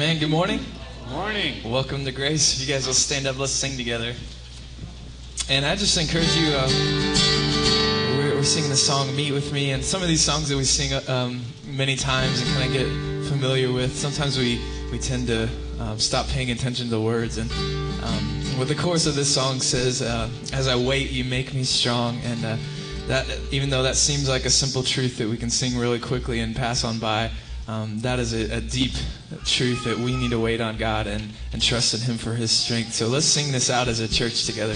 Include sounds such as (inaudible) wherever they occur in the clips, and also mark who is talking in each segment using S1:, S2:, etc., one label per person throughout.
S1: Amen. Good morning.
S2: Morning.
S1: Welcome to Grace. If you guys will stand up, let's sing together. And I just encourage you. Uh, we're, we're singing the song "Meet with Me," and some of these songs that we sing um, many times and kind of get familiar with. Sometimes we we tend to um, stop paying attention to the words. And um, what the chorus of this song says, uh, "As I wait, you make me strong." And uh, that, even though that seems like a simple truth that we can sing really quickly and pass on by. Um, that is a, a, deep truth that we need to wait on God and, and trust in Him for His strength. So let's sing this out as a church together.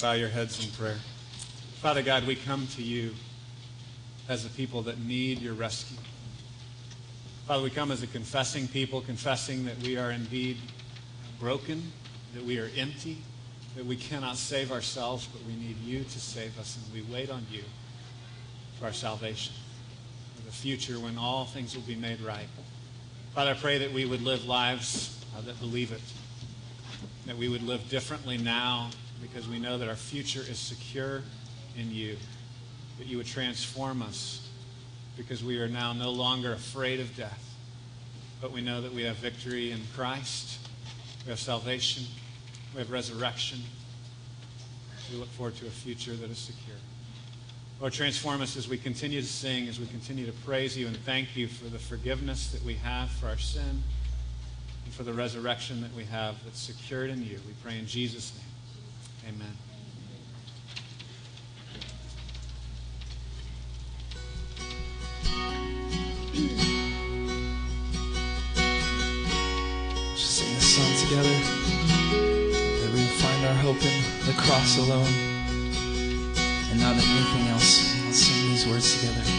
S2: Bow your heads in prayer. Father God, we come to you as a people that need your rescue. Father, we come as a confessing people, confessing that we are indeed broken, that we are empty, that we cannot save ourselves, but we need you to save us, and we wait on you for our salvation, for the future when all things will be made right. Father, I pray that we would live lives uh, that believe it, that we would live differently now because we know that our future is secure in you, that you would transform us because we are now no longer afraid of death, but we know that we have victory in Christ, we have salvation, we have resurrection. We look forward to a future that is secure. Lord, transform us as we continue to sing, as we continue to praise you and thank you for the forgiveness that we have for our sin and for the resurrection that we have that's secured in you. We pray in Jesus' name. Amen.
S1: Just sing this song together. That we find our hope in the cross alone and not in anything else. Let's sing these words together.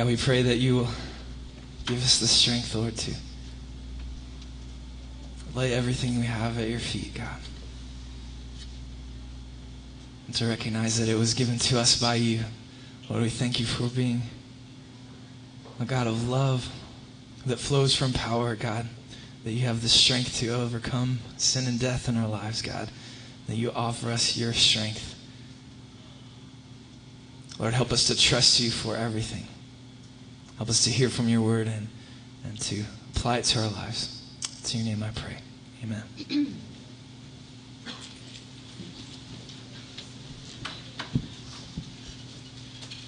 S1: God, we pray that you will give us the strength, Lord, to lay everything we have at your feet, God. And to recognize that it was given to us by you. Lord, we thank you for being a God of love that flows from power, God. That you have the strength to overcome sin and death in our lives, God. That you offer us your strength. Lord, help us to trust you for everything. Help us to hear from your word and, and to apply it to our lives. It's in your name I pray. Amen. (clears throat)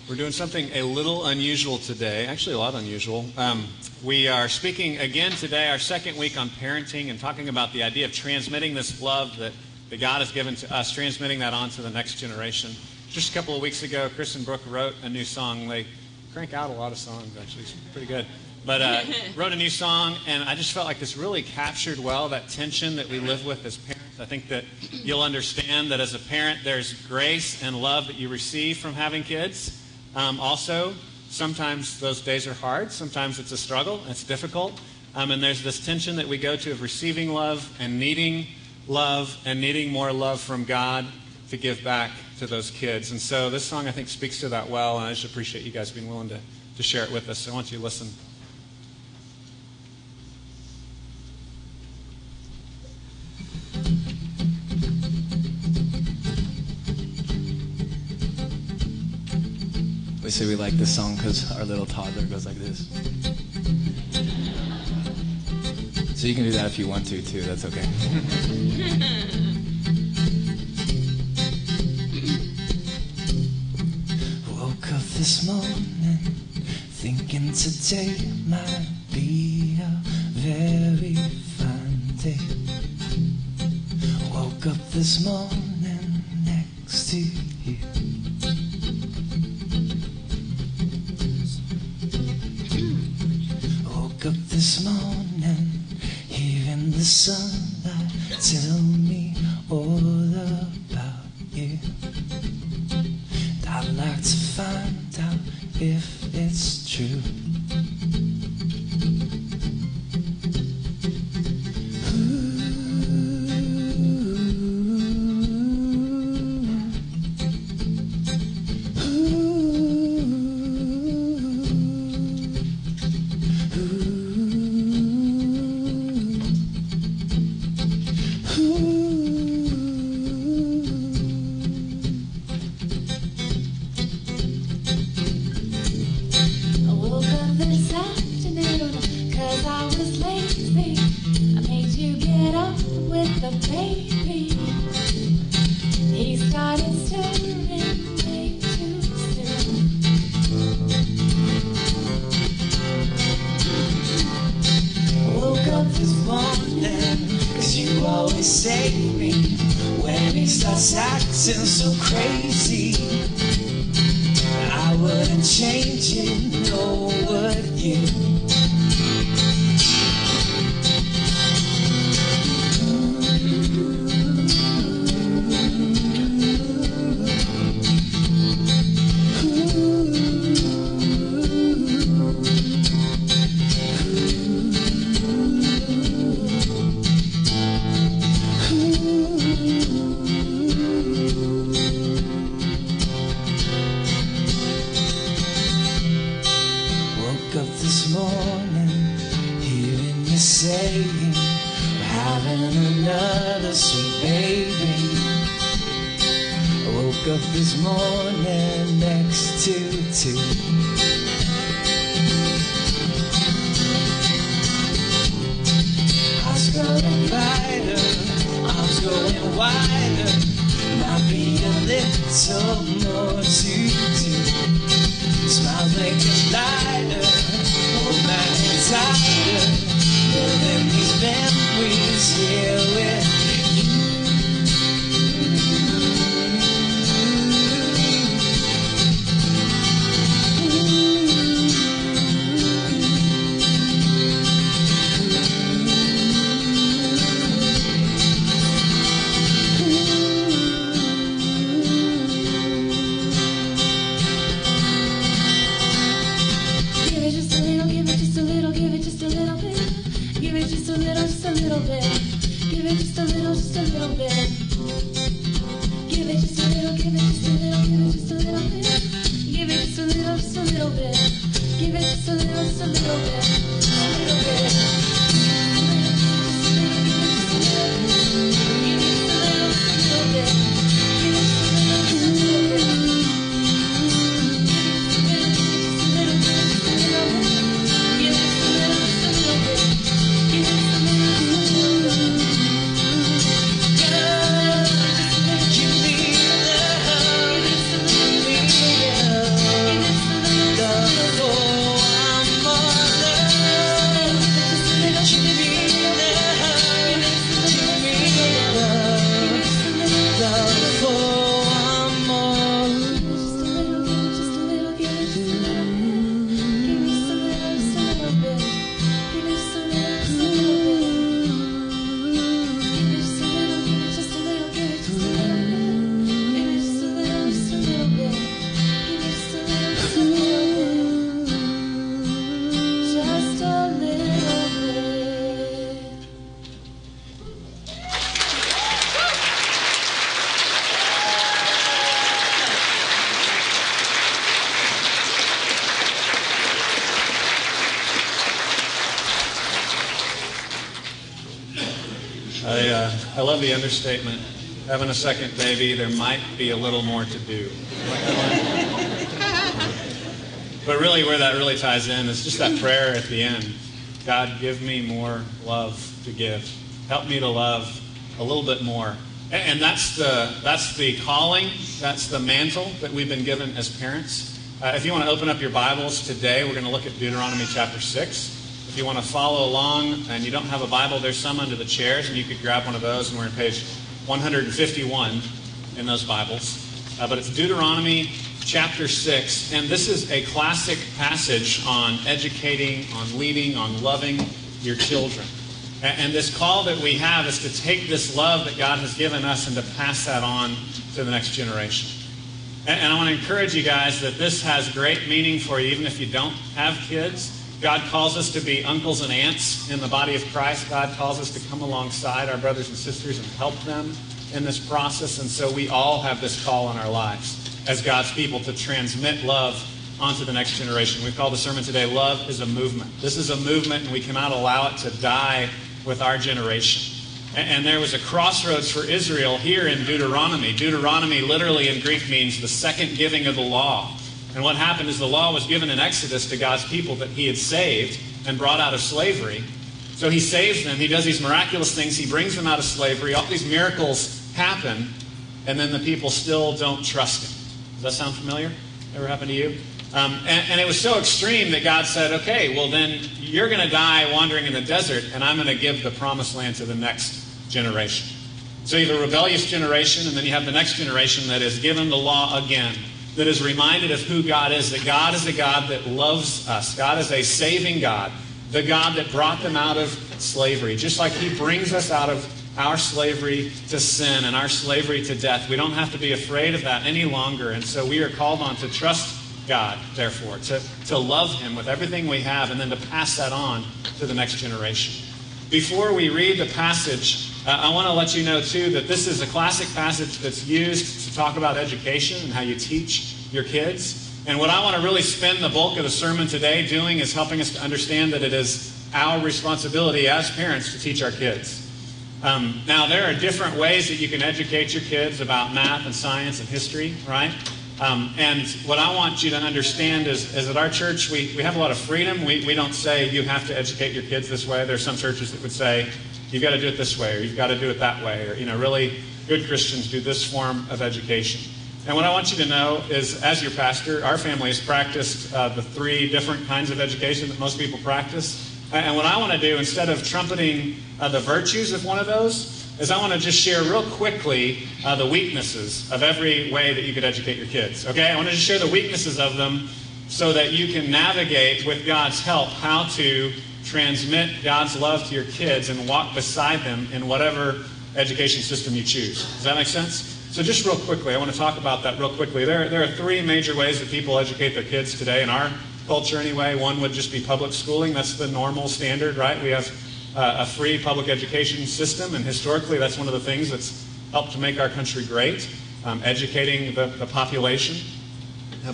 S2: We're doing something a little unusual today, actually, a lot unusual. Um, we are speaking again today, our second week on parenting, and talking about the idea of transmitting this love that, that God has given to us, transmitting that on to the next generation. Just a couple of weeks ago, Chris and Brooke wrote a new song. They crank out a lot of songs, actually. It's pretty good. But uh, (laughs) wrote a new song, and I just felt like this really captured well that tension that we live with as parents. I think that you'll understand that as a parent, there's grace and love that you receive from having kids. Um, also, sometimes those days are hard. Sometimes it's a struggle. It's difficult. Um, and there's this tension that we go to of receiving love and needing love and needing more love from God to give back to those kids. And so this song, I think, speaks to that well. And I just appreciate you guys being willing to, to share it with us. So I want you to listen.
S1: We say we like this song because our little toddler goes like this. So you can do that if you want to, too. That's okay. (laughs) this morning thinking today might be a very fine day. Woke up this morning this morning next to two. I was going brighter, I was going wider. Might be a little more to do. Smile make us lighter,
S3: love
S2: the understatement. Having a second baby, there might be a little more to do. but really, where that really ties in is just that prayer at the end God, give me more love to give. Help me to love a little bit more. And that's the, that's the calling, that's the mantle that we've been given as parents. Uh, if you want to open up your Bibles today, we're going to look at Deuteronomy chapter 6. If you want to follow along and you don't have a Bible, there's some under the chairs, and you could grab one of those, and we're on page 151 in those Bibles. Uh, but it's Deuteronomy chapter 6, and this is a classic passage on educating, on leading, on loving your children. And this call that we have is to take this love that God has given us and to pass that on to the next generation. And I want to encourage you guys that this has great meaning for you, even if you don't have kids. God calls us to be uncles and aunts in the body of Christ. God calls us to come alongside our brothers and sisters and help them in this process. And so we all have this call in our lives as God's people to transmit love onto the next generation. We call the sermon today, Love is a Movement. This is a movement, and we cannot allow it to die with our generation. And there was a crossroads for Israel here in Deuteronomy. Deuteronomy literally in Greek means the second giving of the law. And what happened is the law was given in Exodus to God's people that he had saved and brought out of slavery. So he saves them. He does these miraculous things. He brings them out of slavery. All these miracles happen, and then the people still don't trust him. Does that sound familiar? Ever happened to you? Um, and, and it was so extreme that God said, okay, well, then you're going to die wandering in the desert, and I'm going to give the promised land to the next generation. So you have a rebellious generation, and then you have the next generation that is given the law again, that is reminded of who God is, that God is a God that loves us. God is a saving God, the God that brought them out of slavery, just like He brings us out of our slavery to sin and our slavery to death. We don't have to be afraid of that any longer. And so we are called on to trust God, therefore, to, to love Him with everything we have and then to pass that on to the next generation. Before we read the passage, uh, I want to let you know, too, that this is a classic passage that's used to talk about education and how you teach your kids. And what I want to really spend the bulk of the sermon today doing is helping us to understand that it is our responsibility as parents to teach our kids. Um, now, there are different ways that you can educate your kids about math and science and history, right? Um, and what I want you to understand is, is at our church, we, we have a lot of freedom. We, we don't say you have to educate your kids this way. There are some churches that would say you've got to do it this way or you've got to do it that way. Or, you know, really good Christians do this form of education. And what I want you to know is, as your pastor, our family has practiced uh, the three different kinds of education that most people practice. And what I want to do, instead of trumpeting uh, the virtues of one of those, is I want to just share real quickly uh, the weaknesses of every way that you could educate your kids. Okay? I want to just share the weaknesses of them so that you can navigate with God's help how to transmit God's love to your kids and walk beside them in whatever education system you choose. Does that make sense? So, just real quickly, I want to talk about that real quickly. There, there are three major ways that people educate their kids today in our culture, anyway. One would just be public schooling. That's the normal standard, right? We have uh, a free public education system, and historically, that's one of the things that's helped to make our country great, um, educating the, the population.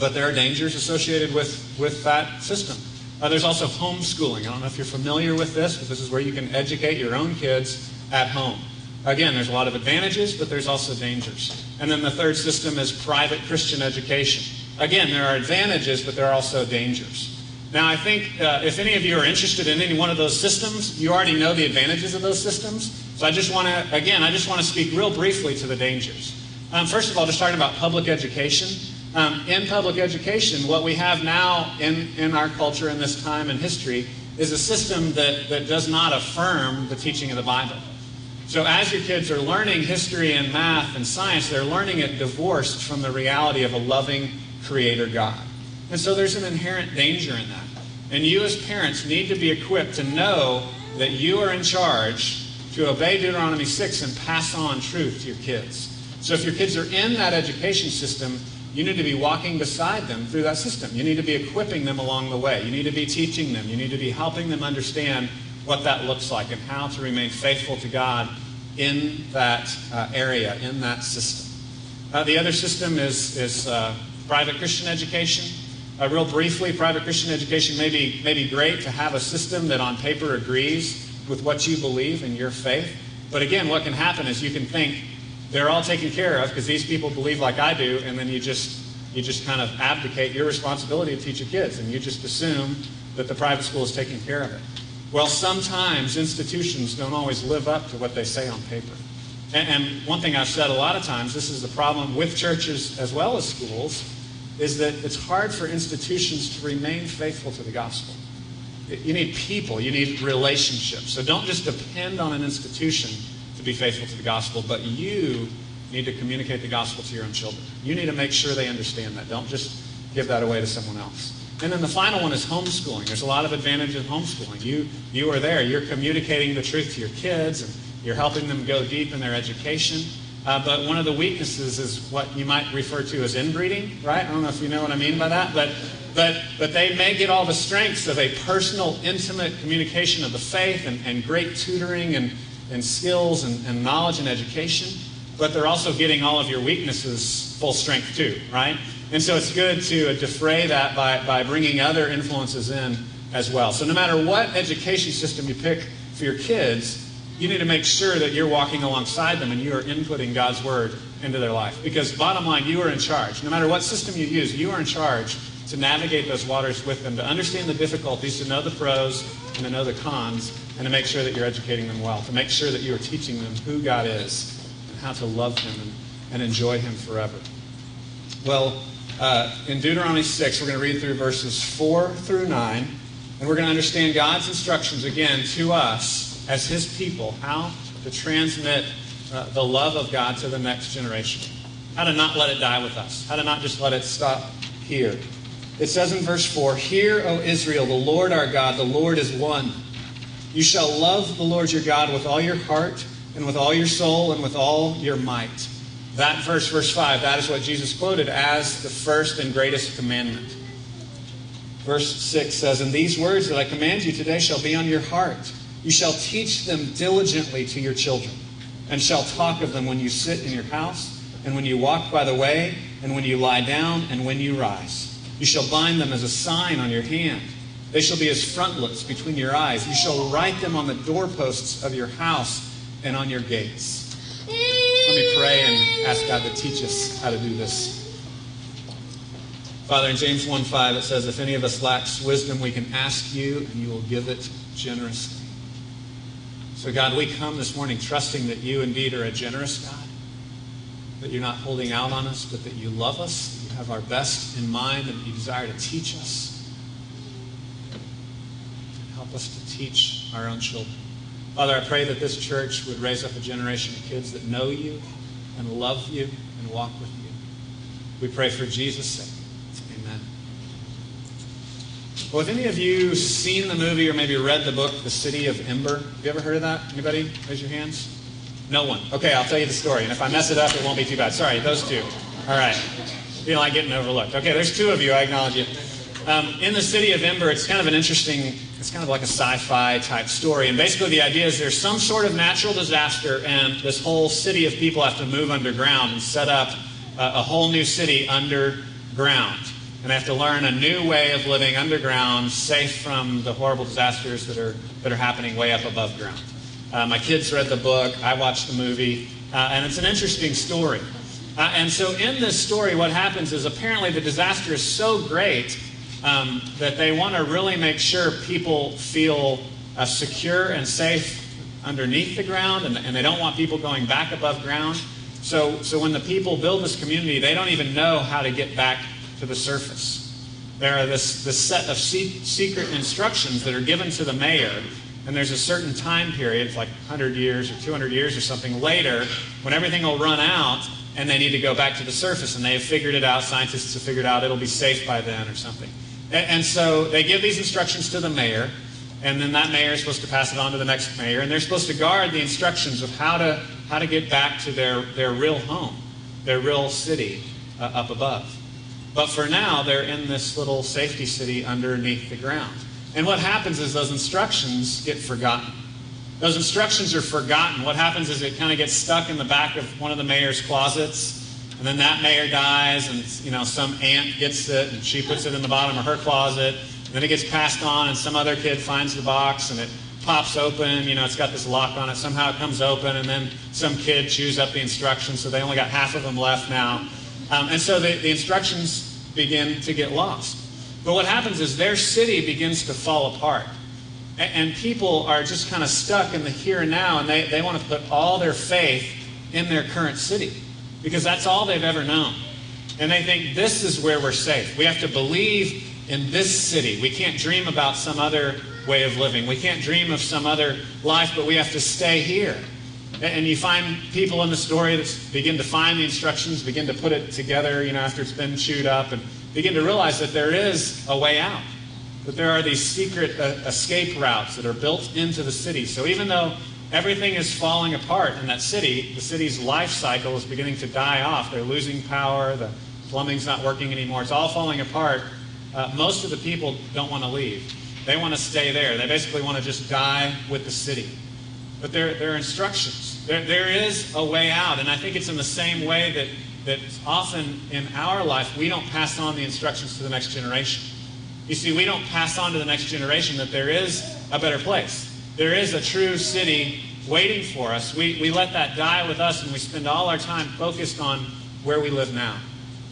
S2: But there are dangers associated with, with that system. Uh, there's also homeschooling. I don't know if you're familiar with this, but this is where you can educate your own kids at home. Again, there's a lot of advantages, but there's also dangers. And then the third system is private Christian education. Again, there are advantages, but there are also dangers. Now, I think uh, if any of you are interested in any one of those systems, you already know the advantages of those systems. So I just want to, again, I just want to speak real briefly to the dangers. Um, first of all, just talking about public education. Um, in public education, what we have now in, in our culture in this time in history is a system that, that does not affirm the teaching of the Bible. So as your kids are learning history and math and science, they're learning it divorced from the reality of a loving creator God. And so there's an inherent danger in that. And you as parents need to be equipped to know that you are in charge to obey Deuteronomy 6 and pass on truth to your kids. So if your kids are in that education system, you need to be walking beside them through that system. You need to be equipping them along the way. You need to be teaching them. You need to be helping them understand what that looks like and how to remain faithful to God in that uh, area, in that system. Uh, the other system is, is uh, private Christian education. Uh, real briefly, private Christian education may be, may be great to have a system that on paper agrees with what you believe in your faith. But again, what can happen is you can think they're all taken care of because these people believe like I do, and then you just you just kind of abdicate your responsibility to teach your kids, and you just assume that the private school is taking care of it. Well, sometimes institutions don't always live up to what they say on paper. And, and one thing I've said a lot of times, this is the problem with churches as well as schools, is that it's hard for institutions to remain faithful to the gospel. You need people, you need relationships. So don't just depend on an institution be faithful to the gospel, but you need to communicate the gospel to your own children. You need to make sure they understand that. Don't just give that away to someone else. And then the final one is homeschooling. There's a lot of advantage in homeschooling. You, you are there. You're communicating the truth to your kids, and you're helping them go deep in their education. Uh, but one of the weaknesses is what you might refer to as inbreeding, right? I don't know if you know what I mean by that, but but but they may get all the strengths of a personal, intimate communication of the faith and, and great tutoring and, and skills and, and knowledge and education, but they're also getting all of your weaknesses full strength too, right? And so it's good to defray that by, by bringing other influences in as well. So no matter what education system you pick for your kids, you need to make sure that you're walking alongside them and you are inputting God's word into their life. Because bottom line, you are in charge. No matter what system you use, you are in charge to navigate those waters with them, to understand the difficulties, to know the pros and to know the cons, and to make sure that you're educating them well, to make sure that you are teaching them who God is and how to love him and, and enjoy him forever. Well, uh, in Deuteronomy 6, we're going to read through verses 4 through 9, and we're going to understand God's instructions again to us as his people, how to transmit uh, the love of God to the next generation. How to not let it die with us. How to not just let it stop here. It says in verse 4 Hear, O Israel, the Lord our God, the Lord is one. You shall love the Lord your God with all your heart, and with all your soul, and with all your might. That verse, verse 5, that is what Jesus quoted as the first and greatest commandment. Verse 6 says, And these words that I command you today shall be on your heart. You shall teach them diligently to your children, and shall talk of them when you sit in your house, and when you walk by the way, and when you lie down, and when you rise. You shall bind them as a sign on your hand. They shall be as frontlets between your eyes. You shall write them on the doorposts of your house and on your gates. Let me pray and ask God to teach us how to do this. Father, in James 1 5, it says, If any of us lacks wisdom, we can ask you, and you will give it generously. So, God, we come this morning trusting that you indeed are a generous God, that you're not holding out on us, but that you love us, that you have our best in mind, and that you desire to teach us. Help us to teach our own children. Father, I pray that this church would raise up a generation of kids that know you and love you and walk with you. We pray for Jesus' sake. Amen. Well, have any of you seen the movie or maybe read the book, The City of Ember? Have you ever heard of that? Anybody? Raise your hands. No one. Okay, I'll tell you the story. And if I mess it up, it won't be too bad. Sorry, those two. All right. Feel like getting overlooked. Okay, there's two of you. I acknowledge you. Um, in the city of Ember, it's kind of an interesting, it's kind of like a sci-fi type story. And basically the idea is there's some sort of natural disaster and this whole city of people have to move underground and set up a, a whole new city underground. and they have to learn a new way of living underground, safe from the horrible disasters that are, that are happening way up above ground. Uh, my kids read the book, I watched the movie, uh, and it's an interesting story. Uh, and so, in this story, what happens is apparently the disaster is so great um, that they want to really make sure people feel uh, secure and safe underneath the ground, and, and they don't want people going back above ground. So, so when the people build this community, they don't even know how to get back to the surface. There are this, this set of se- secret instructions that are given to the mayor, and there's a certain time period, like 100 years or 200 years or something later, when everything will run out and they need to go back to the surface. And they have figured it out, scientists have figured out it'll be safe by then or something. And, so they give these instructions to the mayor, and then that mayor is supposed to pass it on to the next mayor, and they're supposed to guard the instructions of how to, how to get back to their, their real home, their real city uh, up above. But for now, they're in this little safety city underneath the ground. And what happens is those instructions get forgotten. Those instructions are forgotten. What happens is it kind of gets stuck in the back of one of the mayor's closets, and then that mayor dies, and you know some aunt gets it, and she puts it in the bottom of her closet. And then it gets passed on, and some other kid finds the box, and it pops open. You know, it's got this lock on it. Somehow it comes open, and then some kid chews up the instructions, so they only got half of them left now. Um, and so the, the instructions begin to get lost. But what happens is their city begins to fall apart. A- And people are just kind of stuck in the here and now, and they, they want to put all their faith in their current city because that's all they've ever known. And they think this is where we're safe. We have to believe in this city. We can't dream about some other way of living. We can't dream of some other life, but we have to stay here. And you find people in the story that begin to find the instructions, begin to put it together, you know, after it's been chewed up, and begin to realize that there is a way out. That there are these secret uh, escape routes that are built into the city. So even though everything is falling apart in that city, the city's life cycle is beginning to die off. They're losing power, the plumbing's not working anymore, it's all falling apart. Uh, most of the people don't want to leave. They want to stay there. They basically want to just die with the city. But there, there are instructions. There, there is a way out. And I think it's in the same way that, that often in our life we don't pass on the instructions to the next generation. You see, we don't pass on to the next generation that there is a better place. There is a true city waiting for us. We, we let that die with us and we spend all our time focused on where we live now.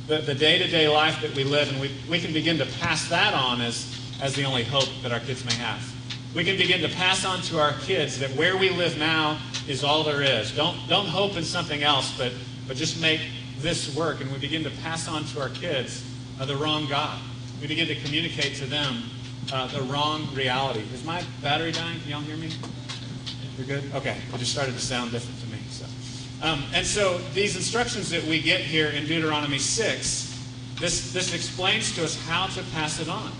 S2: The, the day-to-day life that we live, and we, we can begin to pass that on as, as the only hope that our kids may have. We can begin to pass on to our kids that where we live now is all there is. Don't, don't hope in something else, but, but just make this work. And we begin to pass on to our kids uh, the wrong God. We begin to communicate to them uh, the wrong reality. Is my battery dying? Can y'all hear me? You're good? Okay. It just started to sound different to me. So. Um, and so these instructions that we get here in Deuteronomy 6, this, this explains to us how to pass it on.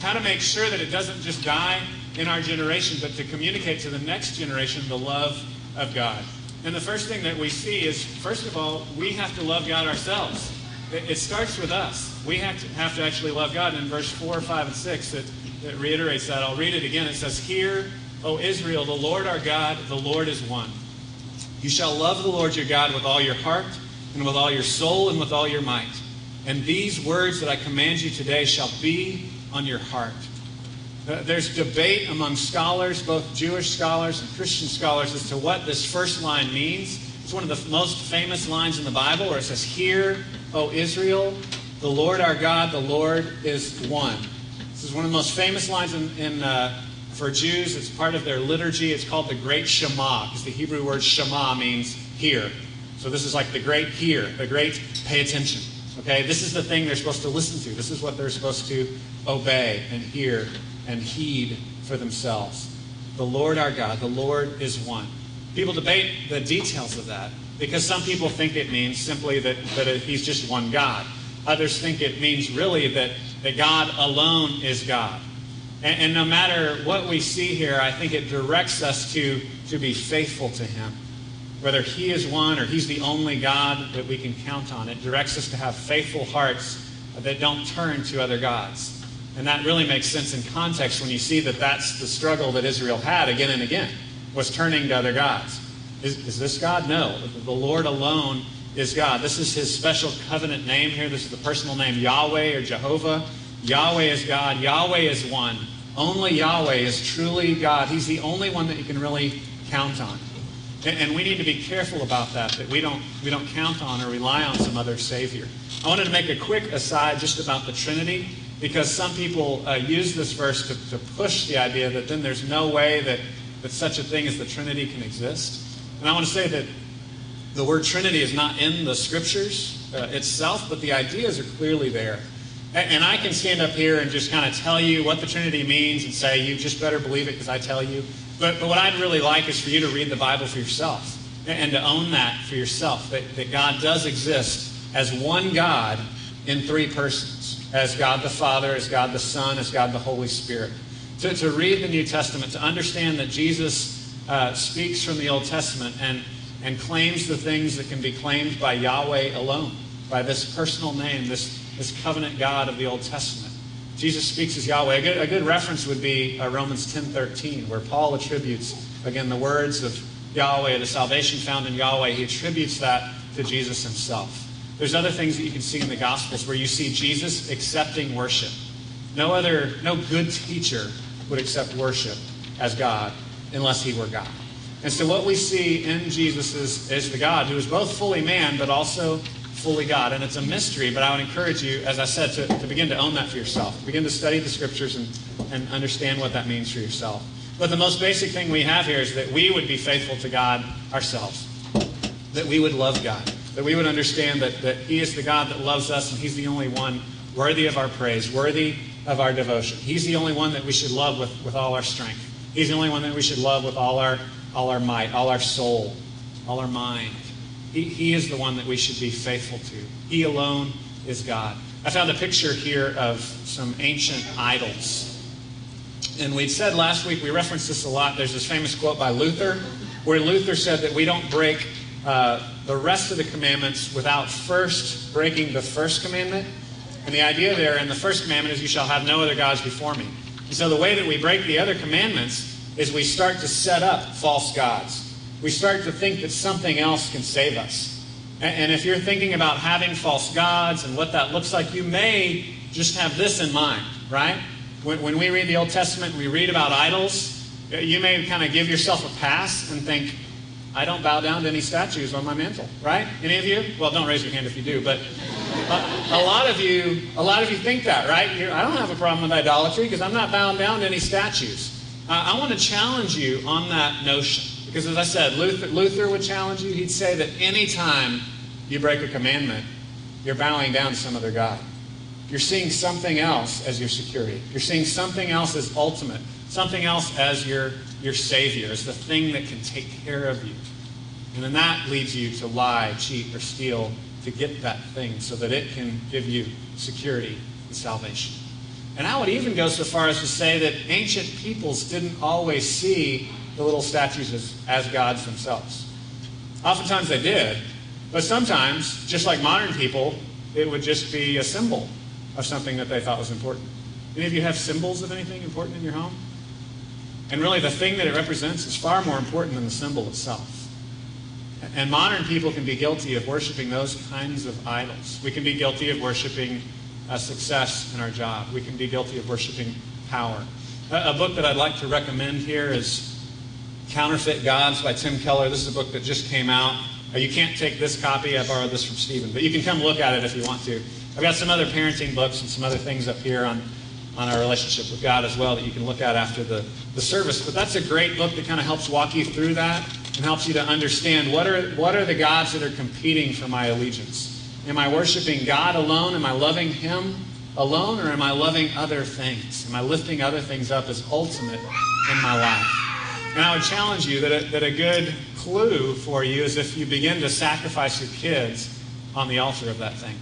S2: How to make sure that it doesn't just die in our generation, but to communicate to the next generation the love of God. And the first thing that we see is, first of all, we have to love God ourselves. It, it starts with us. We have to, have to actually love God. In verse 4, 5, and 6, it, it reiterates that. I'll read it again. It says, Hear, O Israel, the Lord our God, the Lord is one. You shall love the Lord your God with all your heart, and with all your soul, and with all your might. And these words that I command you today shall be on your heart. Uh, There's debate among scholars, both Jewish scholars and Christian scholars, as to what this first line means. It's one of the most famous lines in the Bible where it says, Hear, O Israel, the Lord our God, the Lord is one. This is one of the most famous lines in, in, uh, for Jews. It's part of their liturgy. It's called the Great Shema, because the Hebrew word Shema means hear. So this is like the great hear, the great pay attention. Okay, this is the thing they're supposed to listen to. This is what they're supposed to obey and hear and heed for themselves. The Lord our God, the Lord is one. People debate the details of that because some people think it means simply that, that he's just one God. Others think it means really that, that God alone is God. And, and no matter what we see here, I think it directs us to, to be faithful to him. Whether he is one or he's the only God that we can count on, it directs us to have faithful hearts that don't turn to other gods. And that really makes sense in context when you see that that's the struggle that Israel had again and again, was turning to other gods. Is, is this God? No. The Lord alone is God. This is his special covenant name here. This is the personal name Yahweh or Jehovah. Yahweh is God. Yahweh is one. Only Yahweh is truly God. He's the only one that you can really count on. And, we need to be careful about that, that we don't, we don't count on or rely on some other Savior. I wanted to make a quick aside just about the Trinity, because some people uh, use this verse to, to push the idea that then there's no way that, that such a thing as the Trinity can exist. And I want to say that the word Trinity is not in the Scriptures uh, itself, but the ideas are clearly there. And, I can stand up here and just kind of tell you what the Trinity means and say, you just better believe it because I tell you. But, but what I'd really like is for you to read the Bible for yourself and, and to own that for yourself, that, that God does exist as one God in three persons, as God the Father, as God the Son, as God the Holy Spirit. To, to read the New Testament, to understand that Jesus uh, speaks from the Old Testament and, and claims the things that can be claimed by Yahweh alone, by this personal name, this, this covenant God of the Old Testament. Jesus speaks as Yahweh. A good, a good reference would be uh, Romans 10.13, where Paul attributes, again, the words of Yahweh, the salvation found in Yahweh. He attributes that to Jesus himself. There's other things that you can see in the Gospels where you see Jesus accepting worship. No other, no good teacher would accept worship as God unless he were God. And so what we see in Jesus is, is the God who is both fully man but also fully God. And it's a mystery, but I would encourage you, as I said, to, to begin to own that for yourself. Begin to study the scriptures and, and understand what that means for yourself. But the most basic thing we have here is that we would be faithful to God ourselves. That we would love God. That we would understand that, that He is the God that loves us and He's the only one worthy of our praise, worthy of our devotion. He's the only one that we should love with, with all our strength. He's the only one that we should love with all our, all our might, all our soul, all our mind. He, he is the one that we should be faithful to. He alone is God. I found a picture here of some ancient idols. And we'd said last week, we referenced this a lot. There's this famous quote by Luther, where Luther said that we don't break uh, the rest of the commandments without first breaking the first commandment. And the idea there in the first commandment is, You shall have no other gods before me. And so the way that we break the other commandments is we start to set up false gods. We start to think that something else can save us. And, and if you're thinking about having false gods and what that looks like, you may just have this in mind, right? When, when we read the Old Testament we read about idols, you may kind of give yourself a pass and think, I don't bow down to any statues on my mantle, right? Any of you? Well, don't raise your hand if you do, but a, a lot of you, a lot of you think that, right? You're, I don't have a problem with idolatry because I'm not bound down to any statues. Uh, I want to challenge you on that notion because, as I said, Luther, Luther would challenge you. He'd say that anytime you break a commandment, you're bowing down to some other god. You're seeing something else as your security. You're seeing something else as ultimate, something else as your, your savior, as the thing that can take care of you. And then that leads you to lie, cheat, or steal to get that thing so that it can give you security and salvation. And I would even go so far as to say that ancient peoples didn't always see the little statues as, as gods themselves. Oftentimes they did, but sometimes, just like modern people, it would just be a symbol of something that they thought was important. Any of you have symbols of anything important in your home? And really, the thing that it represents is far more important than the symbol itself. And modern people can be guilty of worshiping those kinds of idols. We can be guilty of worshiping uh, success in our job. We can be guilty of worshiping power. A, a book that I'd like to recommend here is Counterfeit Gods by Tim Keller. This is a book that just came out. Uh, you can't take this copy. I borrowed this from Stephen, but you can come look at it if you want to. I've got some other parenting books and some other things up here on, on our relationship with God as well that you can look at after the, the service. But that's a great book that kind of helps walk you through that and helps you to understand what are, what are the gods that are competing for my allegiance. Am I worshiping God alone? Am I loving Him alone? Or am I loving other things? Am I lifting other things up as ultimate in my life? And I would challenge you that a, that a good clue for you is if you begin to sacrifice your kids on the altar of that thing.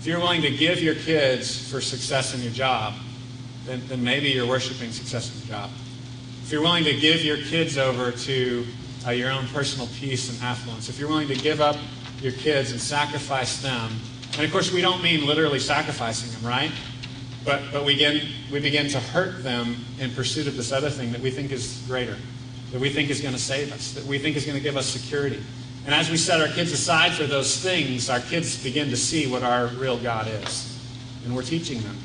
S2: If you're willing to give your kids for success in your job, then, then maybe you're worshiping success in your job. If you're willing to give your kids over to uh, your own personal peace and affluence, if you're willing to give up your kids and sacrifice them, and of course we don't mean literally sacrificing them, right? But, but we, begin, we begin to hurt them in pursuit of this other thing that we think is greater, that we think is going to save us, that we think is going to give us security. And as we set our kids aside for those things, our kids begin to see what our real God is. And we're teaching them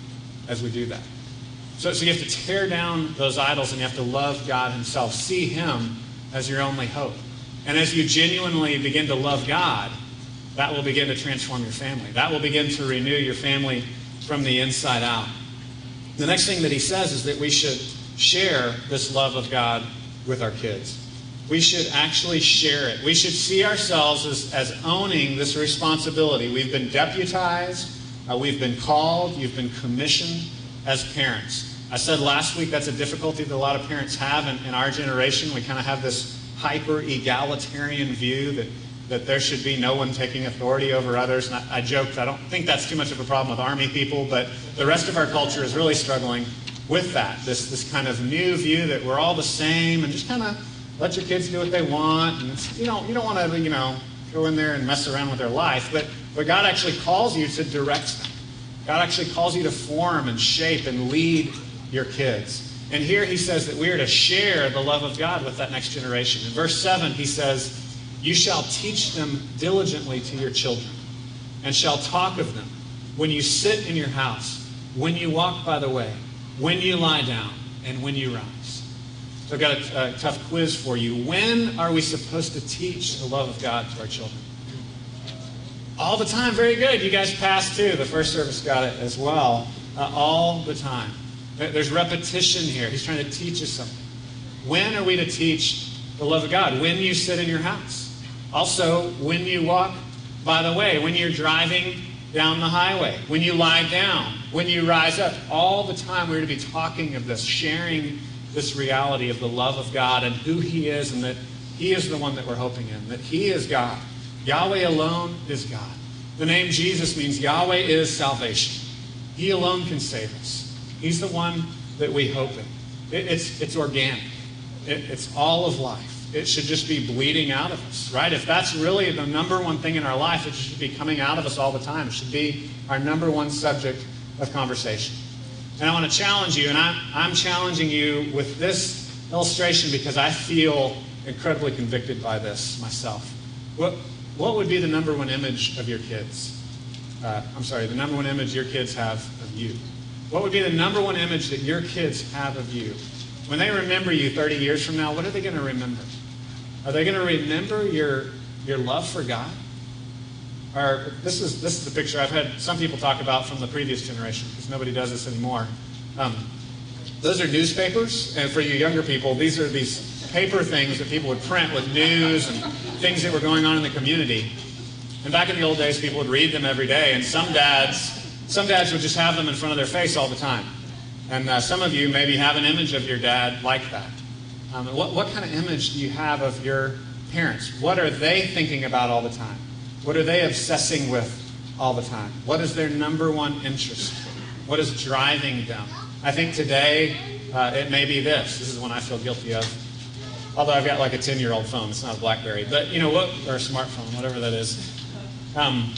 S2: as we do that. So, so you have to tear down those idols and you have to love God Himself. See Him as your only hope. And as you genuinely begin to love God, that will begin to transform your family. That will begin to renew your family from the inside out. The next thing that he says is that we should share this love of God with our kids. We should actually share it. We should see ourselves as, as owning this responsibility. We've been deputized, uh, we've been called, you've been commissioned as parents. I said last week that's a difficulty that a lot of parents have in, in our generation. We kind of have this hyper egalitarian view that, that there should be no one taking authority over others. And I, I joked, I don't think that's too much of a problem with Army people, but the rest of our culture is really struggling with that. This, this kind of new view that we're all the same and just kind of let your kids do what they want. And you don't, you don't want to, you know, go in there and mess around with their life. But, but God actually calls you to direct them. God actually calls you to form and shape and lead your kids. And here he says that we are to share the love of God with that next generation. In verse 7, he says, You shall teach them diligently to your children, and shall talk of them when you sit in your house, when you walk by the way, when you lie down, and when you rise. So I've got a, tough quiz for you. When are we supposed to teach the love of God to our children? All the time. Very good. You guys passed too. The first service got it as well. Uh, all the time. There- There's repetition here. He's trying to teach us something. When are we to teach the love of God? When you sit in your house. Also, when you walk by the way, when you're driving down the highway, when you lie down, when you rise up. All the time we're to be talking of this, sharing this reality of the love of God and who He is, and that He is the one that we're hoping in, that He is God. Yahweh alone is God. The name Jesus means Yahweh is salvation. He alone can save us. He's the one that we hope in. It- it's, it's organic, It- it's all of life. It should just be bleeding out of us, right? If that's really the number one thing in our life, it should be coming out of us all the time. It should be our number one subject of conversation. And I want to challenge you, and I'm, I'm challenging you with this illustration because I feel incredibly convicted by this myself. What, what would be the number one image of your kids? Uh, I'm sorry, the number one image your kids have of you. What would be the number one image that your kids have of you? When they remember you 30 years from now, what are they going to remember? Are they going to remember your, your love for God? Or this is this is the picture I've had some people talk about from the previous generation because nobody does this anymore. Um, those are newspapers, and for you younger people, these are these paper things that people would print with news and things that were going on in the community. And back in the old days, people would read them every day, and some dads some dads would just have them in front of their face all the time. And uh, some of you maybe have an image of your dad like that. Um, what, what kind of image do you have of your parents? What are they thinking about all the time? What are they obsessing with all the time? What is their number one interest? What is driving them? I think today uh, it may be this. This is one I feel guilty of. Although I've got like a 10 year old phone, it's not a Blackberry. But you know what? Or a smartphone, whatever that is. Um,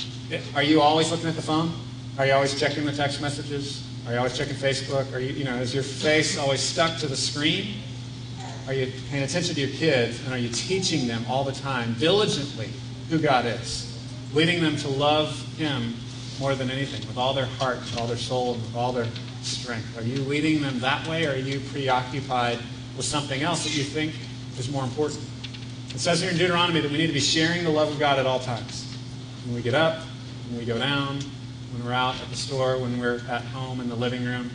S2: are you always looking at the phone? Are you always checking the text messages? Are you always checking Facebook? Are you, you know, is your face always stuck to the screen? Are you paying attention to your kids and are you teaching them all the time, diligently, who God is? Leading them to love Him more than anything, with all their heart, with all their soul, and with all their strength. Are you leading them that way or are you preoccupied with something else that you think is more important? It says here in Deuteronomy that we need to be sharing the love of God at all times. When we get up, when we go down, when we're out at the store, when we're at home in the living room.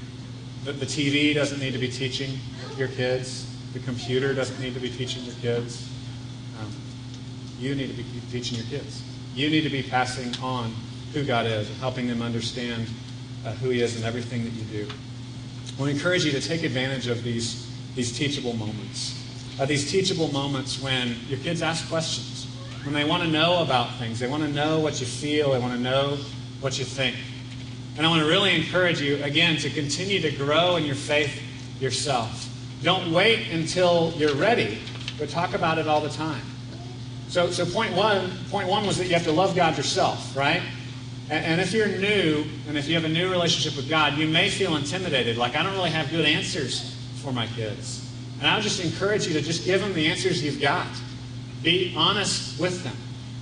S2: The, the TV doesn't need to be teaching your kids. The computer doesn't need to be teaching your kids. Um, you need to be teaching your kids. You need to be passing on who God is and helping them understand uh, who He is in everything that you do. To encourage you to take advantage of these, these teachable moments. Uh, these teachable moments when your kids ask questions, when they want to know about things, they want to know what you feel, they want to know what you think. And I want to really encourage you, again, to continue to grow in your faith yourself. Don't wait until you're ready, but talk about it all the time. So, so point one, point one was that you have to love God yourself, right? And, and if you're new, and if you have a new relationship with God, you may feel intimidated, like I don't really have good answers for my kids. And I would just encourage you to just give them the answers you've got. Be honest with them.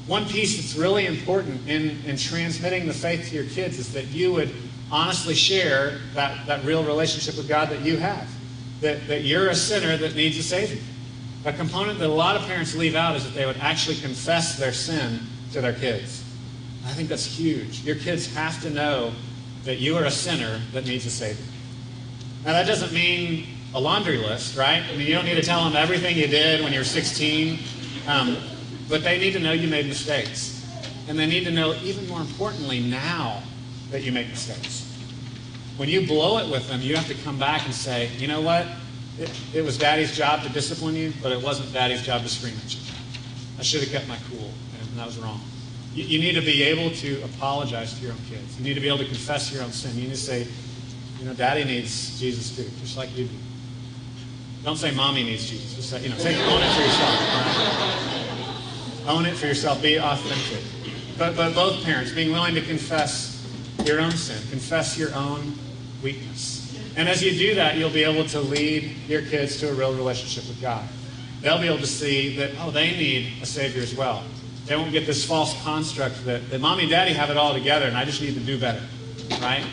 S2: One piece that's really important in, in transmitting the faith to your kids is that you would honestly share that, that real relationship with God that you have. That, that you're a sinner that needs a Savior. A component that a lot of parents leave out is that they would actually confess their sin to their kids. I think that's huge. Your kids have to know that you are a sinner that needs a Savior. Now, that doesn't mean a laundry list, right? I mean, you don't need to tell them everything you did when you were 16, um, but they need to know you made mistakes. And they need to know, even more importantly, now that you make mistakes. When you blow it with them, you have to come back and say, you know what? It, it was daddy's job to discipline you, but it wasn't daddy's job to scream at you. I should have kept my cool, and that was wrong. You, you need to be able to apologize to your own kids. You need to be able to confess your own sin. You need to say, you know, daddy needs Jesus too, just like you do. Don't say mommy needs Jesus. Just say, you know, take, own it for yourself. Own it for yourself. Be authentic. But, but both parents, being willing to confess your own sin, confess your own weakness. And as you do that, you'll be able to lead your kids to a real relationship with God. They'll be able to see that, oh, they need a Savior as well. They won't get this false construct that, that mommy and daddy have it all together and I just need to do better, right?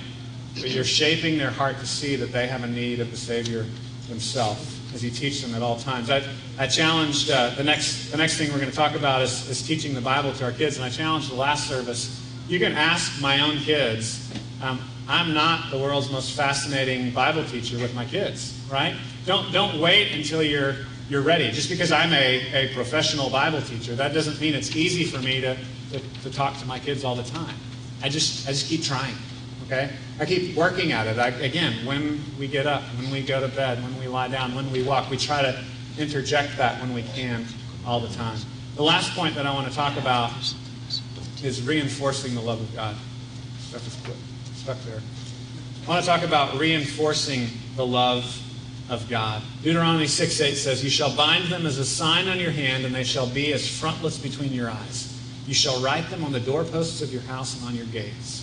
S2: But you're shaping their heart to see that they have a need of the Savior himself as you teach them at all times. I, I challenged uh, the next the next thing we're going to talk about is, is teaching the Bible to our kids, and I challenged the last service. You can ask my own kids. Um, I'm not the world's most fascinating Bible teacher with my kids, right? Don't don't wait until you're you're ready. Just because I'm a, a professional Bible teacher, that doesn't mean it's easy for me to, to, to talk to my kids all the time. I just I just keep trying. Okay? I keep working at it. I, again, when we get up, when we go to bed, when we lie down, when we walk, we try to interject that when we can all the time. The last point that I want to talk about is reinforcing the love of God. Stuck there. I want to talk about reinforcing the love of God. Deuteronomy 6 8 says, You shall bind them as a sign on your hand, and they shall be as frontlets between your eyes. You shall write them on the doorposts of your house and on your gates.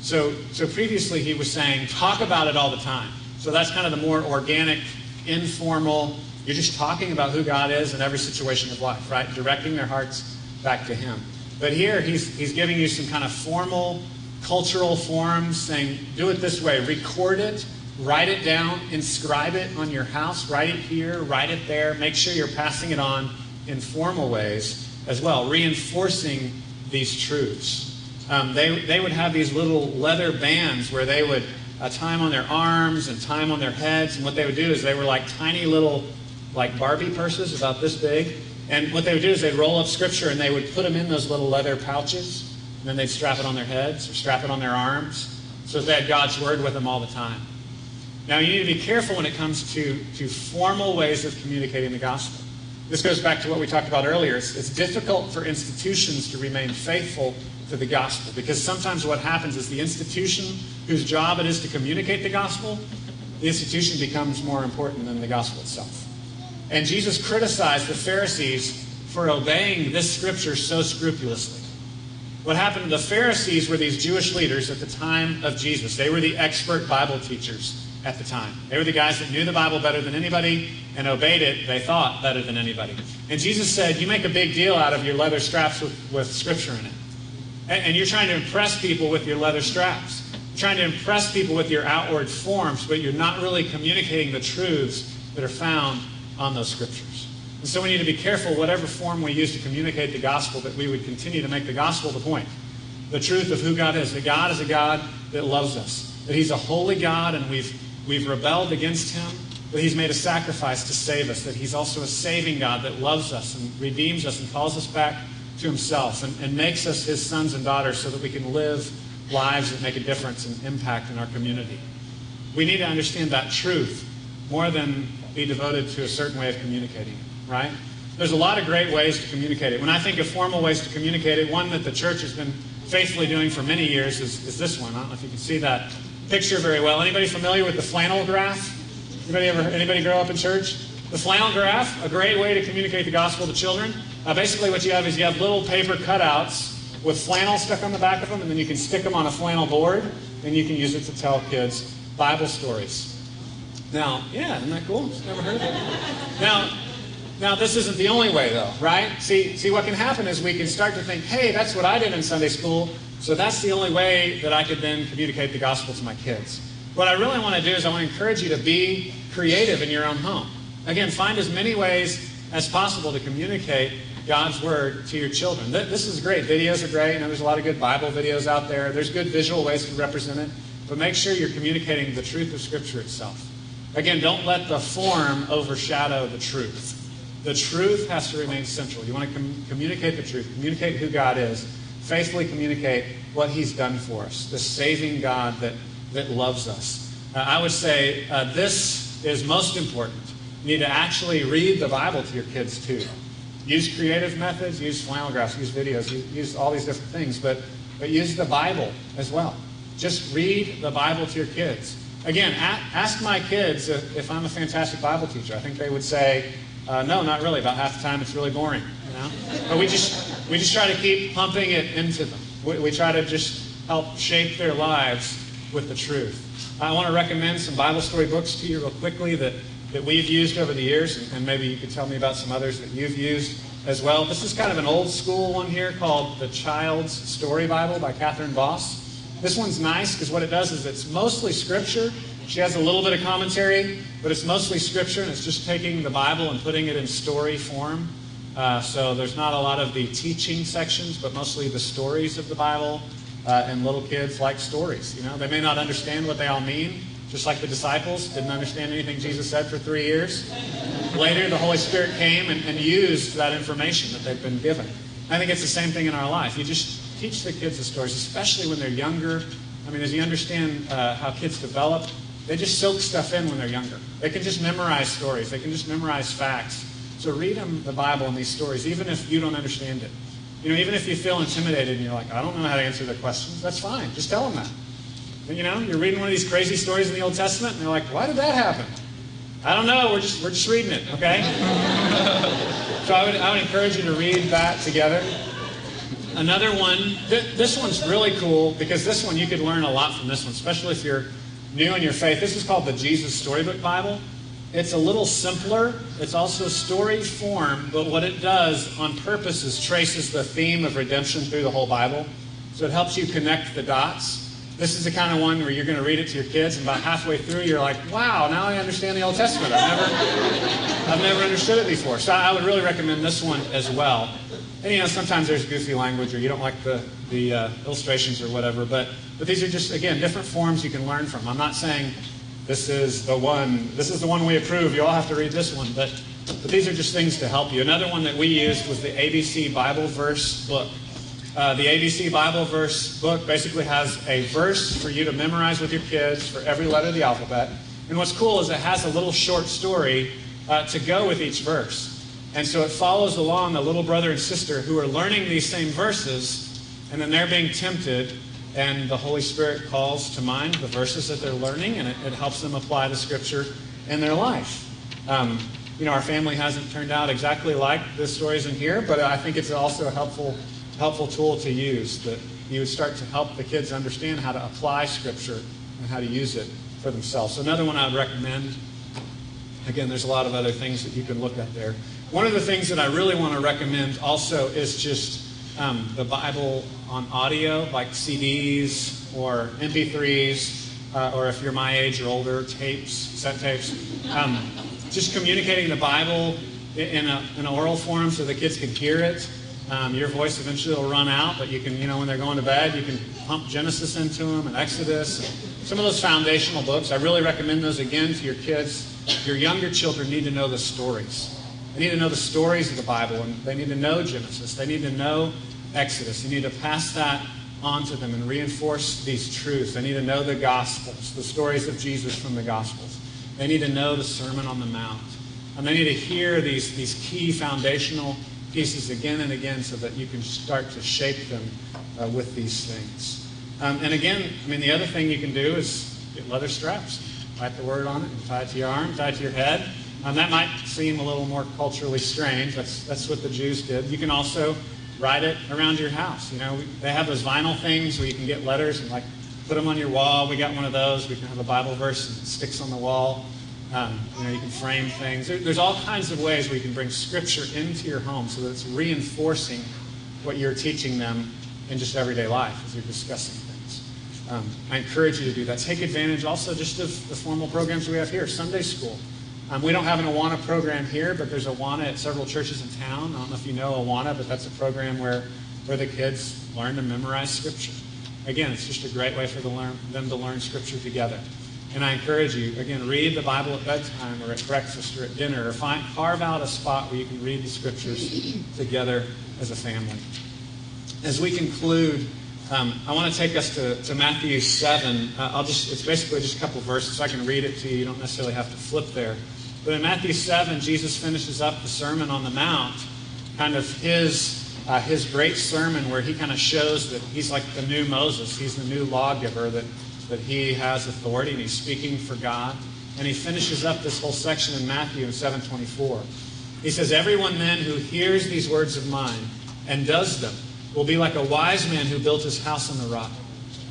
S2: So, so previously he was saying, talk about it all the time. So that's kind of the more organic, informal, you're just talking about who God is in every situation of life, right? Directing their hearts back to him. But here he's, he's giving you some kind of formal, cultural forms, saying, do it this way, record it, write it down, inscribe it on your house, write it here, write it there, make sure you're passing it on in formal ways as well, reinforcing these truths. Um, they, they would have these little leather bands where they would uh, tie them on their arms and tie them on their heads. And what they would do is they were like tiny little, like Barbie purses about this big. And what they would do is they'd roll up scripture and they would put them in those little leather pouches. And then they'd strap it on their heads or strap it on their arms so they had God's word with them all the time. Now, you need to be careful when it comes to, to formal ways of communicating the gospel. This goes back to what we talked about earlier. It's, it's difficult for institutions to remain faithful to the gospel because sometimes what happens is the institution whose job it is to communicate the gospel, the institution becomes more important than the gospel itself. And Jesus criticized the Pharisees for obeying this scripture so scrupulously. What happened to the Pharisees were these Jewish leaders at the time of Jesus. They were the expert Bible teachers at the time. They were the guys that knew the Bible better than anybody and obeyed it, they thought, better than anybody. And Jesus said, You make a big deal out of your leather straps with, with scripture in it. And, you're trying to impress people with your leather straps. You're trying to impress people with your outward forms, but you're not really communicating the truths that are found on those scriptures. And so we need to be careful, whatever form we use to communicate the gospel, that we would continue to make the gospel the point. The truth of who God is. That God is a God that loves us. That He's a holy God and we've, we've rebelled against Him. That He's made a sacrifice to save us. That He's also a saving God that loves us and redeems us and calls us back to Himself and, and makes us His sons and daughters so that we can live lives that make a difference and impact in our community. We need to understand that truth more than be devoted to a certain way of communicating right? There's a lot of great ways to communicate it. When I think of formal ways to communicate it, one that the church has been faithfully doing for many years is, is this one. I don't know if you can see that picture very well. Anybody familiar with the flannel graph? Anybody ever anybody grow up in church? The flannel graph, a great way to communicate the gospel to children. Uh, basically, what you have is you have little paper cutouts with flannel stuck on the back of them, and then you can stick them on a flannel board, and you can use it to tell kids Bible stories. Now, yeah, isn't that cool? Just never heard of it. Now, Now, this isn't the only way, though, right? See, see, what can happen is we can start to think, hey, that's what I did in Sunday school, so that's the only way that I could then communicate the gospel to my kids. What I really want to do is I want to encourage you to be creative in your own home. Again, find as many ways as possible to communicate God's word to your children. This is great. Videos are great. Know, there's a lot of good Bible videos out there. There's good visual ways to represent it. But make sure you're communicating the truth of Scripture itself. Again, don't let the form overshadow the truth. The truth has to remain central. You want to com- communicate the truth, communicate who God is, faithfully communicate what He's done for us, the saving God that, that loves us. Uh, I would say uh, this is most important. You need to actually read the Bible to your kids too. Use creative methods, use flannel graphs, use videos, use, all these different things, but, but use the Bible as well. Just read the Bible to your kids. Again, ask my kids if, if I'm a fantastic Bible teacher. I think they would say, uh, no, not really. About half the time, it's really boring. You know? But we just we just try to keep pumping it into them. We, we try to just help shape their lives with the truth. I want to recommend some Bible story books to you real quickly that, that we've used over the years, and, maybe you could tell me about some others that you've used as well. This is kind of an old school one here called The Child's Story Bible by Catherine Vos. This one's nice because what it does is it's mostly scripture. She has a little bit of commentary, but it's mostly scripture, and it's just taking the Bible and putting it in story form. Uh, so there's not a lot of the teaching sections, but mostly the stories of the Bible. Uh, and little kids like stories. You know, they may not understand what they all mean, just like the disciples didn't understand anything Jesus said for three years. Later, the Holy Spirit came and, and used that information that they've been given. I think it's the same thing in our life. You just teach the kids the stories, especially when they're younger. I mean, as you understand uh, how kids develop, they just soak stuff in when they're younger. They can just memorize stories. They can just memorize facts. So read them the Bible and these stories, even if you don't understand it. You know, even if you feel intimidated and you're like, I don't know how to answer their questions, that's fine. Just tell them that. You know, you're reading one of these crazy stories in the Old Testament, and they're like, why did that happen? I don't know. We're just we're just reading it, okay? (laughs) so I would I would encourage you to read that together. Another one. Th- this one's really cool because this one you could learn a lot from this one, especially if you're new in your faith. This is called the Jesus Storybook Bible. It's a little simpler. It's also story form, but what it does on purpose is traces the theme of redemption through the whole Bible. So it helps you connect the dots. This is the kind of one where you're going to read it to your kids, and about halfway through, you're like, "Wow, now I understand the Old Testament. I've never, I've never understood it before." So I would really recommend this one as well. And you know, sometimes there's goofy language, or you don't like the the uh, illustrations or whatever. But but these are just again different forms you can learn from. I'm not saying this is the one. This is the one we approve. You all have to read this one, but but these are just things to help you. Another one that we used was the ABC Bible Verse book. Uh, the ABC Bible Verse book basically has a verse for you to memorize with your kids for every letter of the alphabet. And what's cool is it has a little short story uh, to go with each verse. And so it follows along a little brother and sister who are learning these same verses, and then they're being tempted, and the Holy Spirit calls to mind the verses that they're learning, and it, it helps them apply the scripture in their life. Um, you know, our family hasn't turned out exactly like the stories in here, but I think it's also helpful, helpful tool to use that you would start to help the kids understand how to apply scripture and how to use it for themselves. Another one I would recommend Again, there's a lot of other things that you can look at there. One of the things that I really want to recommend also is just um, the Bible on audio, like CDs or MP3s, uh, or if you're my age or older, tapes, set tapes. Um, just communicating the Bible in a, in an oral form so the kids can hear it. Um, your voice eventually will run out, but you can, you know, when they're going to bed, you can pump Genesis into them and Exodus. Some of those foundational books, I really recommend those again to your kids. Your younger children need to know the stories. They need to know the stories of the Bible, and they need to know Genesis. They need to know Exodus. You need to pass that on to them and reinforce these truths. They need to know the Gospels, the stories of Jesus from the Gospels. They need to know the Sermon on the Mount. And they need to hear these, these key foundational pieces again and again so that you can start to shape them uh, with these things. Um, and again, I mean, the other thing you can do is get leather straps. Write the word on it and tie it to your arm, tie it to your head. Um, that might seem a little more culturally strange. That's, that's what the Jews did. You can also write it around your house. You know, we, they have those vinyl things where you can get letters and like put them on your wall. We got one of those. We can have a Bible verse and it sticks on the wall. Um, you know, you can frame things. There, there's all kinds of ways where you can bring Scripture into your home so that it's reinforcing what you're teaching them in just everyday life as you're discussing things. Um, I encourage you to do that. Take advantage also just of the formal programs we have here. Sunday school. Um, we don't have an Awana program here, but there's Awana at several churches in town. I don't know if you know Awana, but that's a program where, where the kids learn to memorize Scripture. Again, it's just a great way for the learn, them to learn Scripture together. And I encourage you, again, read the Bible at bedtime or at breakfast or at dinner, or find, carve out a spot where you can read the Scriptures together as a family. As we conclude, um, I want to take us to, to Matthew 7. Uh, I'll just, it's basically just a couple verses, so I can read it to you. You don't necessarily have to flip there. But in Matthew 7, Jesus finishes up the Sermon on the Mount, kind of his, uh, his great sermon where he kind of shows that he's like the new Moses. He's the new lawgiver, that, that he has authority and he's speaking for God. And he finishes up this whole section in Matthew in 724. He says, Everyone then who hears these words of mine and does them will be like a wise man who built his house on the rock.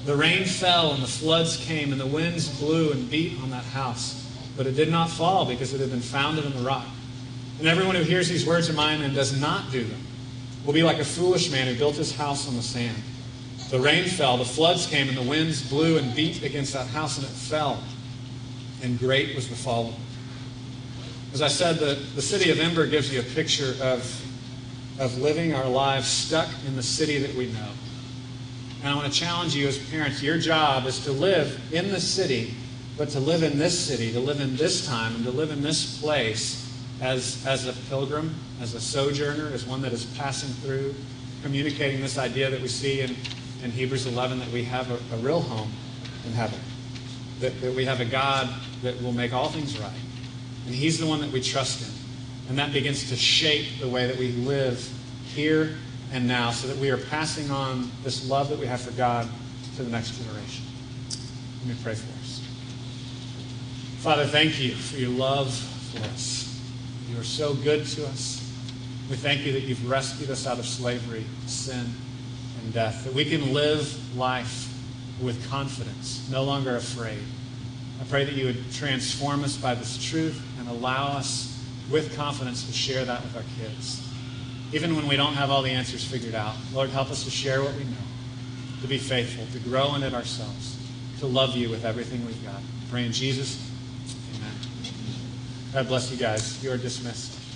S2: The rain fell and the floods came and the winds blew and beat on that house. But it did not fall because it had been founded on the rock. And everyone who hears these words of mine and does not do them will be like a foolish man who built his house on the sand. The rain fell, the floods came, and the winds blew and beat against that house, and it fell. And great was the fall. As I said, the, the city of Ember gives you a picture of, of living our lives stuck in the city that we know. And I want to challenge you as parents your job is to live in the city, but to live in this city, to live in this time, and to live in this place as, as a pilgrim, as a sojourner, as one that is passing through, communicating this idea that we see in, in Hebrews 11 that we have a, a real home in heaven, that, that we have a God that will make all things right. And He's the one that we trust in. And that begins to shape the way that we live here and now so that we are passing on this love that we have for God to the next generation. Let me pray for us. Father, thank you for your love for us. You are so good to us. We thank you that you've rescued us out of slavery, sin, and death, that we can live life with confidence, no longer afraid. I pray that you would transform us by this truth and allow us with confidence to share that with our kids. Even when we don't have all the answers figured out, Lord, help us to share what we know, to be faithful, to grow in it ourselves, to love you with everything we've got. Pray in Jesus. Amen. God bless you guys. You are dismissed.